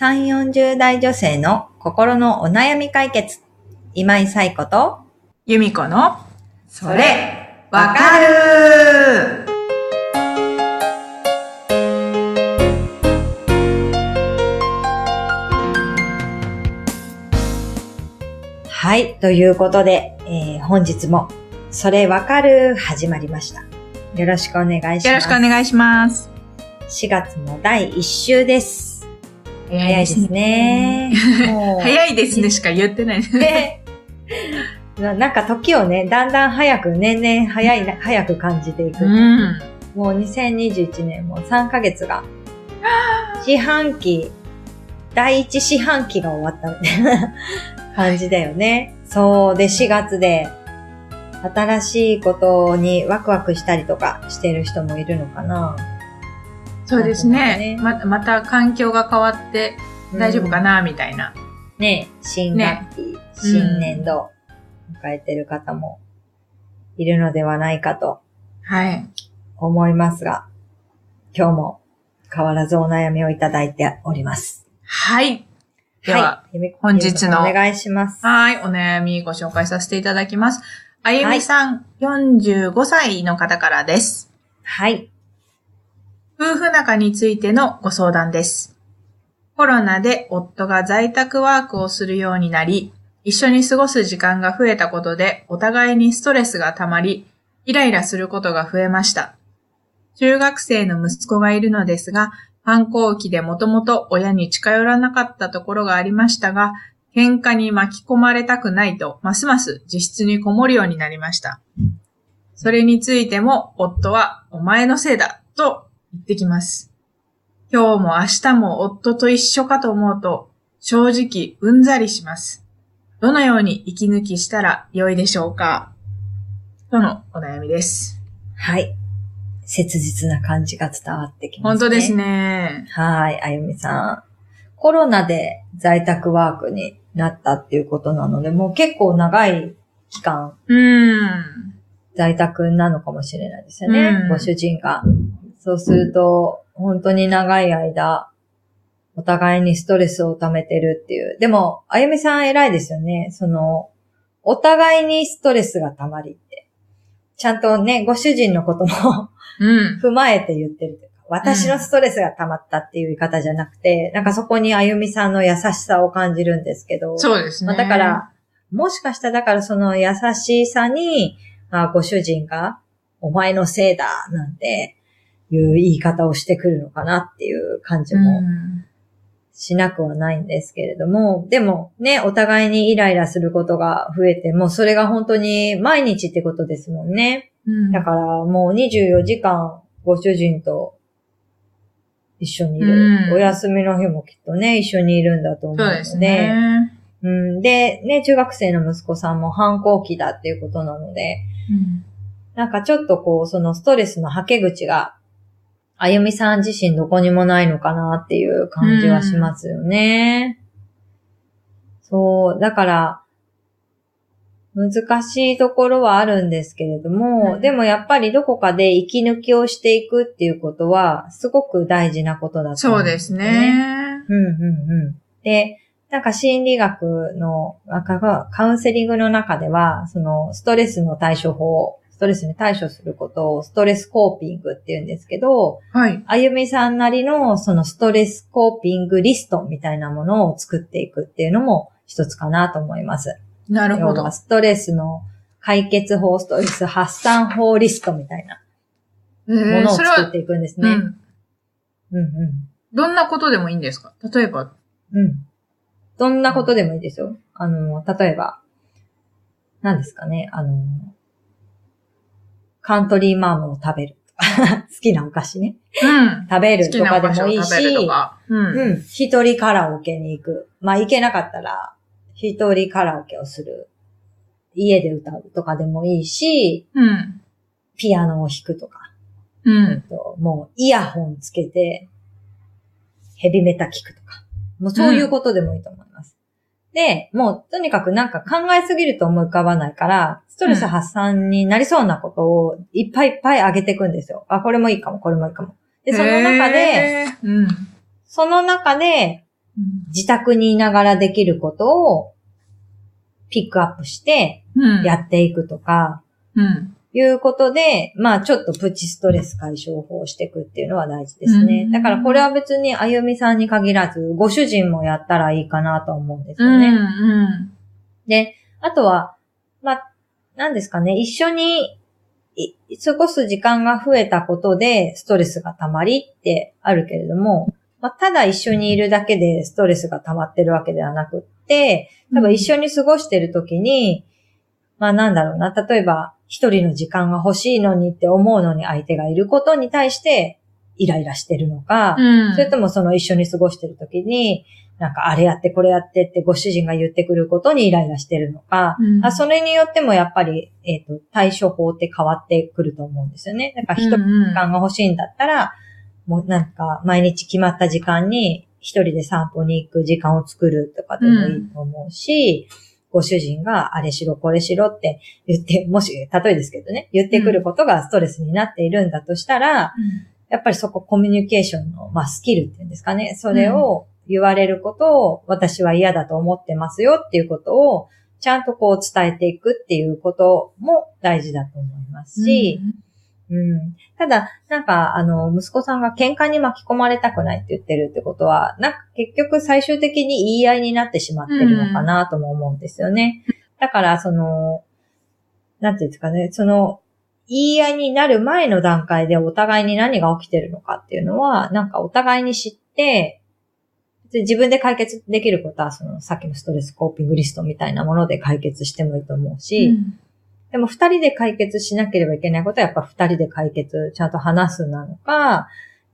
3、40代女性の心のお悩み解決。今井彩子と、由美子の、それ、わかるはい。ということで、えー本日も、それわかる始まりました。よろしくお願いします。よろしくお願いします。4月の第1週です。早早いです。ね。早いですねしか言ってない。ねななんか時をね、だんだん早く、年々早いな、早く感じていく。うん。もう2021年も3ヶ月が、四半期、第一四半期が終わったみたいな 感じだよね。そう。で、4月で、新しいことにワクワクしたりとかしてる人もいるのかな。そうですね。ままた環境が変わって大丈夫かな、な、みたいな。ね、新学期、新年度、迎えてる方もいるのではないかとはい。思いますが、今日も変わらずお悩みをいただいております。はい。では、はい。本日のお願いします。はい。お悩みご紹介させていただきます。あゆみさん、45歳の方からです。はい。夫婦仲についてのご相談です。コロナで夫が在宅ワークをするようになり、一緒に過ごす時間が増えたことでお互いにストレスが溜まり、イライラすることが増えました。中学生の息子がいるのですが、反抗期でもともと親に近寄らなかったところがありましたが、喧嘩に巻き込まれたくないと、ますます自室にこもるようになりました。それについても、夫は、お前のせいだ、と言ってきます。今日も明日も夫と一緒かと思うと、正直うんざりします。どのように息抜きしたら良いでしょうか？とのお悩みです。はい。切実な感じが伝わってきますね。本当です。ね。はい。あゆみさん。コロナで在宅ワークになったっていうことなので、もう結構長い期間うーん。在宅なのかもしれないですよね。うんご主人が。そうすると、本当に長い間、お互いにストレスを溜めてるっていう。でも、あゆみさん偉いですよね。その、お互いにストレスが溜まりって。ちゃんとね、ご主人のことも うん。踏まえて言ってるというか、私のストレスが溜まったっていう言い方じゃなくて、なんかそこにあゆみさんの優しさを感じるんですけど。そうですね。まあ、だから、もしかしたらだからその優しさに、まあ、ご主人が、お前のせいだ、なんていう言い方をしてくるのかなっていう感じうもん、しなくはないんですけれども、でもね、お互いにイライラすることが増えて、もうそれが本当に毎日ってことですもんね。うんだからもう24時間ご主人と一緒にいる。うんお休みの日もきっとね、一緒にいるんだと思うので。そうですね。うん、で、ね、中学生の息子さんも反抗期だっていうことなので、うんなんかちょっとこう、そのストレスの吐け口が、あゆみさん自身どこにもないのかなっていう感じはしますよね。そう、だから、難しいところはあるんですけれども、うんでもやっぱりどこかで息抜きをしていくっていうことは、すごく大事なことだと思そうですね。うんうんうん。で、なんか心理学の、カウンセリングの中では、そのストレスの対処法、ストレスに対処することをストレスコーピングって言うんですけど、はい。あゆみさんなりのそのストレスコーピングリストみたいなものを作っていくっていうのも一つかなと思います。なるほど。ストレスの解決法、ストレス発散法リストみたいなえものを作っていくんですね。うん。うんうん。どんなことでもいいんですか？例えば。うん。どんなことでもいいですよ。あの、例えば、何ですかね、あの、カントリーマームを食べる。好きなお菓子ね。うん。食べ好るとかでもいいし、か。うん。うん。一人カラオケに行く。まあ、行けなかったら、一人カラオケをする。家で歌うとかでもいいし、うん。ピアノを弾くとか。うん。ともうイヤホンつけて、ヘビメタ聞くとか。もうそういうことでもいいと思います。で、もうとにかくなんか考えすぎると思い浮かばないから、ストレス発散になりそうなことをいっぱいいっぱい上げていくんですよ。あ、これもいいかも、これもいいかも。で、その中で、うん。その中で、自宅にいながらできることをピックアップしてうん。やっていくとか、うん。いうことで、まあちょっとプチストレス解消法をしていくっていうのは大事ですね。うんだからこれは別にあゆみさんに限らず、ご主人もやったらいいかなと思うんですうん。よね。うん。で、あとは、まあ、何ですかね、一緒にい過ごす時間が増えたことでストレスが溜まりってあるけれども、まあ、ただ一緒にいるだけでストレスが溜まってるわけではなくって、多分一緒に過ごしてる時に、まあなんだろうな、例えば一人の時間が欲しいのにって思うのに相手がいることに対してイライラしてるのか、うん。それともその一緒に過ごしてる時に、なんかあれやってこれやってってご主人が言ってくることにイライラしてるのか、うんあそれによってもやっぱり、えっ、と、対処法って変わってくると思うんですよね。だから一人うん時間が欲しいんだったら、もうなんか毎日決まった時間に一人で散歩に行く時間を作るとかでもいいと思うし、ご主人があれしろこれしろって言って、もし、例えですけどね、言ってくることがストレスになっているんだとしたら、やっぱりそこコミュニケーションの、まあ、スキルっていうんですかね。それを言われることを私は嫌だと思ってますよっていうことをちゃんとこう伝えていくっていうことも大事だと思いますし、うんただ、なんか、あの、息子さんが喧嘩に巻き込まれたくないって言ってるってことは、なんか結局最終的に言い合いになってしまってるのかなとも思うんですよね。だから、その、なんていうんですかね、その、言い合いになる前の段階でお互いに何が起きてるのかっていうのは、なんかお互いに知って、で自分で解決できることは、その、さっきのストレスコーピングリストみたいなもので解決してもいいと思うし、でも二人で解決しなければいけないことはやっぱ二人で解決、ちゃんと話すなのか、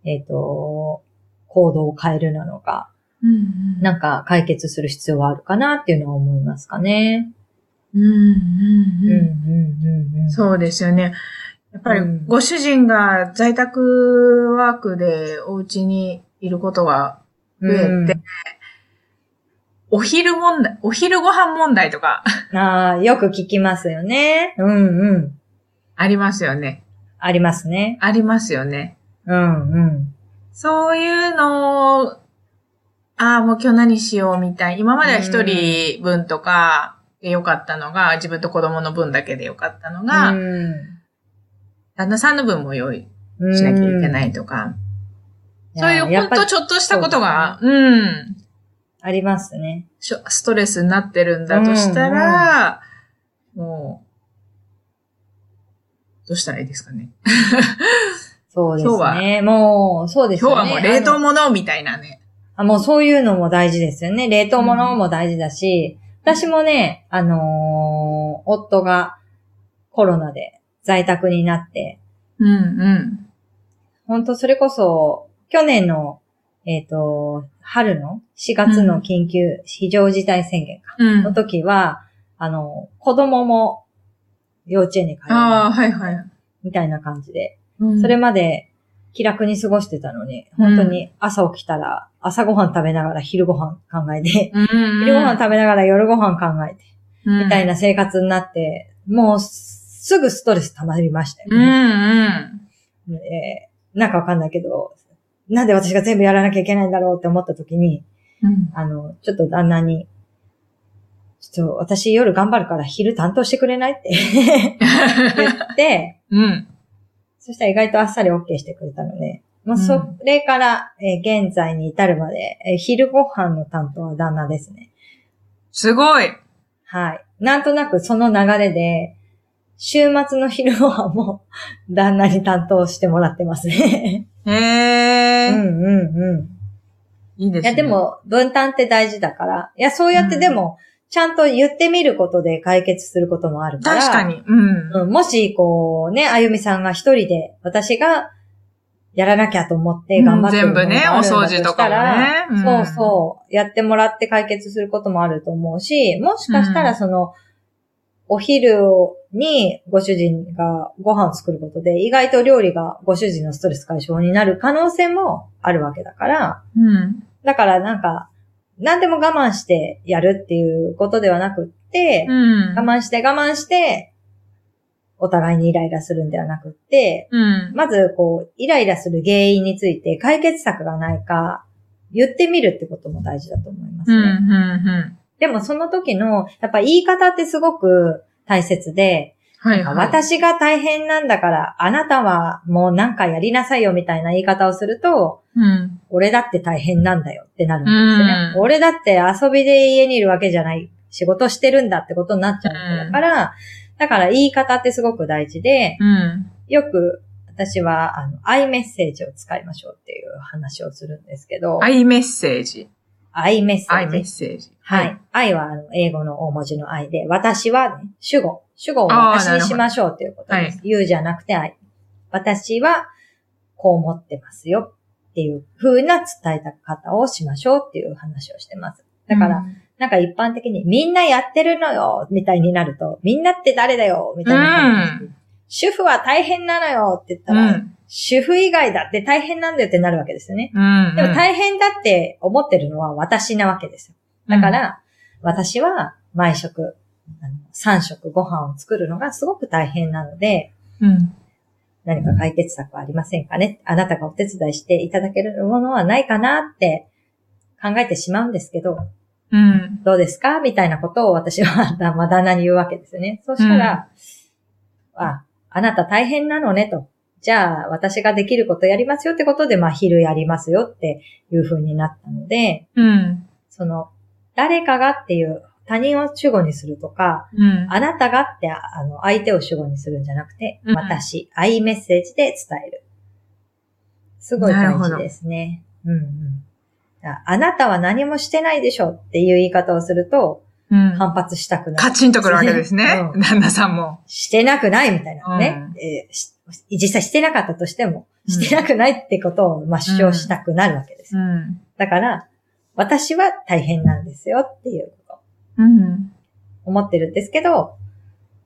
えっ、と、行動を変えるなのか、うん。なんか解決する必要はあるかなっていうのは思いますかね。うん。うん。うん、うん。うん、うん。そうですよね。やっぱりうんご主人が在宅ワークでお家にいることが増えて、お昼問題、お昼ご飯問題とかうん、ああ、よく聞きますよね。うん、うん。ありますよね。ありますね。ありますよね。うん、うん。そういうのを、ああ、もう今日何しようみたい。今までは一人分とかでよかったのが、自分と子供の分だけでよかったのが、うん旦那さんの分も用意しなきゃいけないとか、そういうほんとちょっとしたことが、うん、ありますね。ストレスになってるんだとしたら、もう、どうしたらいいですかね。そうです今ね。もう、そうですよね。今日はもう冷凍物みたいなね。あ、もうそういうのも大事ですよね。冷凍物も大事だし、私もね、あのー夫がコロナで在宅になって、うんうん。本当それこそ、去年の、えっ、と、春の4月の緊急非常事態宣言かうん。の時は、あの、子供も幼稚園に通うああ、はいはい。みたいな感じで、うんそれまで気楽に過ごしてたのに、本当に朝起きたら朝ごはん食べながら昼ごはん考えて、昼ごはん食べながら夜ごはん考えて、みみたいな生活になって、もうすぐストレス溜まりましたようんね。うん。えーなんかわかんないけど、なんで私が全部やらなきゃいけないんだろうって思った時に、うんあの、ちょっと旦那に、ちょっと私夜頑張るから昼担当してくれないって言って、うん。そしたら意外とあっさり OK してくれたので、もうそれから、えー現在に至るまで、えー昼ご飯の担当は旦那ですね。すごい。はい。なんとなくその流れで、週末の昼ご飯も 旦那に担当してもらってますね。へえ、うんうんうん。いいですね。いやで、も分担って大事だから、いやそうやってでも、ちゃんと言ってみることで解決することもあるから。確かに。うん。うん、もし、こうね、あゆみさんが一人で、私がやらなきゃと思って頑張ってるうん全部ねお掃除とかもねうんそうそう、やってもらって解決することもあると思うし、もしかしたうんらその、お昼にご主人がご飯を作ることで、意外と料理がご主人のストレス解消になる可能性もあるわけだから、うん。だからなんか、何でも我慢してやるっていうことではなくって、うん。我慢して我慢して、お互いにイライラするんではなくって、うん。まずこう、イライラする原因について解決策がないか、言ってみるってことも大事だと思いますうん、うね。ん、でもその時の、やっぱ言い方ってすごく大切で、はい、はい。私が大変なんだから、あなたはもうなんかやりなさいよみたいな言い方をすると、うん。俺だって大変なんだよってなるんですよね。うん俺だって遊びで家にいるわけじゃない。仕事してるんだってことになっちゃうだから、だから言い方ってすごく大事で、うん。よく私は、あの、アイメッセージを使いましょうっていう話をするんですけど、アイメッセージ。アイメッセアイメッージ。セージ。はい。。愛はあの英語の大文字の愛で、私は、ね、主語。主語を私にしましょうっていうことです。な言うじゃなくて愛。私はこう思ってますよっていう風な伝えた方をしましょうっていう話をしてます。だから、なんか一般的にみんなやってるのよみたいになると、みんなって誰だよみたいな感じで、主婦は大変なのよって言ったうん、ら、うん。主婦以外だって大変なんだよってなるわけですよね。うん。でも大変だって思ってるのは私なわけですよ。だか、ら、私は毎食、あの3食ご飯を作るのがすごく大変なので、うん。何か解決策はありませんかね？あなたがお手伝いしていただけるものはないかなって考えてしまうんですけど、うん。どうですか？みたいなことを私はまあ旦那に言うわけですよね。そしたら、あ、あなた大変なのねと。じゃあ、私ができることやりますよってことで、まあ、昼やりますよっていう風になったので、うん。その、誰かがっていう他人を主語にするとか、うん。あなたがって、あの、相手を主語にするんじゃなくて、うん私、愛メッセージで伝える。すごい大事ですね。うんうん。ああなたは何もしてないでしょっていう言い方をすると、うん。反発したくなる。カチンとくるわけですね。うん旦那さんも。してなくないみたいなね。うんえーし実際してなかったとしても、うんしてなくないってことを、まあ、主張したくなるわけです。うん。だから、私は大変なんですよっていうこと。うん。思ってるんですけど、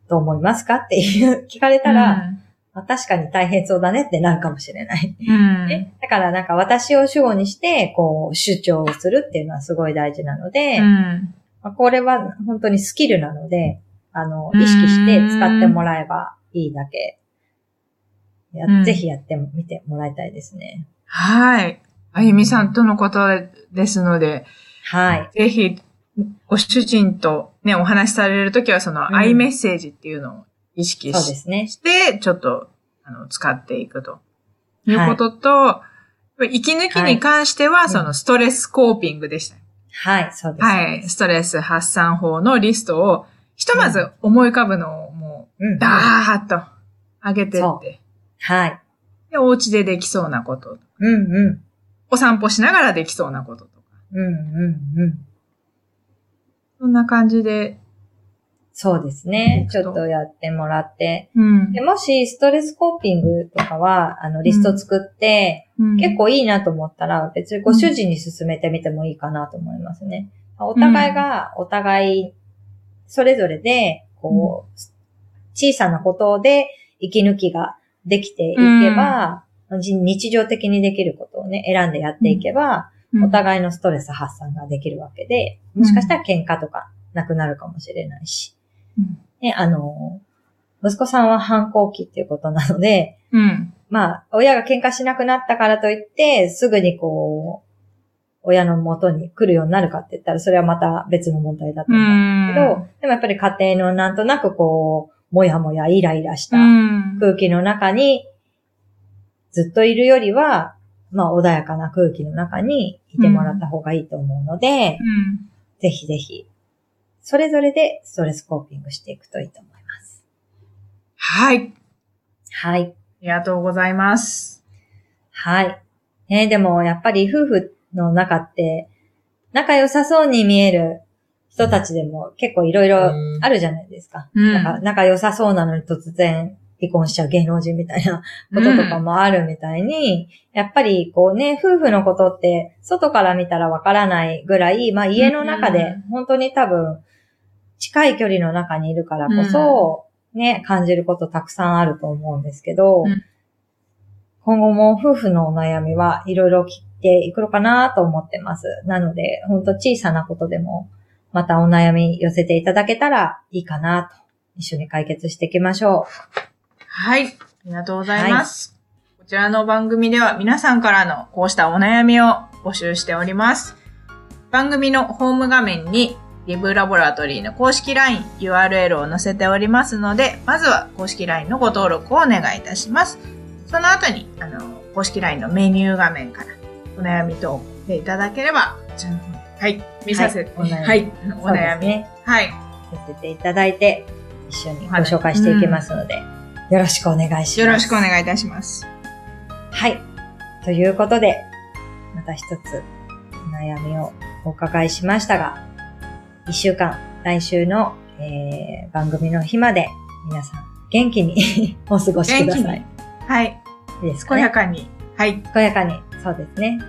どう思いますかっていう聞かれたら、まあ、確かに大変そうだねってなるかもしれない。うん。ね、だからなんか私を主語にして、こう、主張をするっていうのはすごい大事なので、うん。まあ、これは本当にスキルなので、あの、意識して使ってもらえばいいだけ。やうんぜひやってみてもらいたいですね。はい。あゆみさんとのことですので、はい。ぜひ、ご主人とね、お話しされるときは、その、うんアイメッセージっていうのを意識しそうですね。して、ちょっと、あの、使っていくと。いうことと、息抜きに関しては、いその、ストレスコーピングでした。はい、そうです。はい。ストレス発散法のリストを、ひとまず思い浮かぶのをもうダーッと上げてっそて。はい。で、お家でできそうなこと。うんうん。お散歩しながらできそうなこととか。うんうんうん。そんな感じで。そうですね。えっとちょっとやってもらって。うんでもし、ストレスコーピングとかは、あの、リスト作って、結構いいなと思ったら、別にご主人に進めてみてもいいかなと思いますね。お互いが、お互い、それぞれで、こう、小さなことで息抜きができていけば、日常的にできることをね、選んでやっていけば、うんお互いのストレス発散ができるわけで、もしかしたら喧嘩とかなくなるかもしれないし。うんね、あの、息子さんは反抗期っていうことなので、うん。まあ、親が喧嘩しなくなったからといって、すぐにこう、親の元に来るようになるかって言ったら、それはまた別の問題だとう思うんですけど、ん。でもやっぱり家庭のなんとなくこう、もやもやイライラしたうん。空気の中にずっといるよりは、まあ穏やかな空気の中にいてもらった方がいいと思うので、うんぜひぜひ、それぞれでストレスコーピングしていくといいと思います。はい。はい。ありがとうございます。はい。ねでもやっぱり夫婦の中って、仲良さそうに見える人たちでも結構いろいろあるじゃないですか。うん。なんか仲良さそうなのに突然離婚しちゃう芸能人みたいなこととかもあるみたいに、やっぱりこうね、夫婦のことって外から見たらわからないぐらい、まあ家の中で本当に多分近い距離の中にいるからこそ、ね、感じることたくさんあると思うんですけど、うん。今後も夫婦のお悩みはいろいろ切っていくのかなと思ってます。なので、本当小さなことでもまたお悩み寄せていただけたらいいかなと。一緒に解決していきましょはい。ありがとうございます。こちらの番組では皆さんからのこうしたお悩みを募集しております。番組のホーム画面にリブラボラトリーの公式 LINE URL を載せておりますので、まずは公式 LINE のご登録をお願いいたします。その後に、あの、公式 LINE のメニュー画面からお悩み等をしていただければ、こちらの方ではい、見させて、はいお悩みはい、お悩み。すね。はい、させていただいて、一緒にご紹介していきますので、よろしくお願いします。よろしくお願いいたします。はい。ということで、また一つお悩みをお伺いしましたが、一週間、来週の、えー番組の日まで皆さん元気に お過ごしください。はい、いいですかね健やかに、はい、健やかに。そうですね。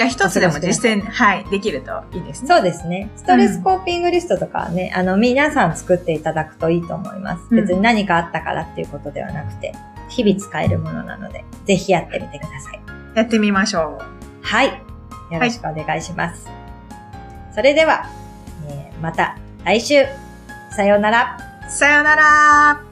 何か一つでも実践、はい、できるといいですね。そうですね。ストレスコーピングリストとかはね、あの、皆さん作っていただくといいと思います。うん別に何かあったからっていうことではなくて、日々使えるものなので、ぜひやってみてください。やってみましょう。はい。よろしくお願いします。それでは、えーまた来週、さようなら。さよなら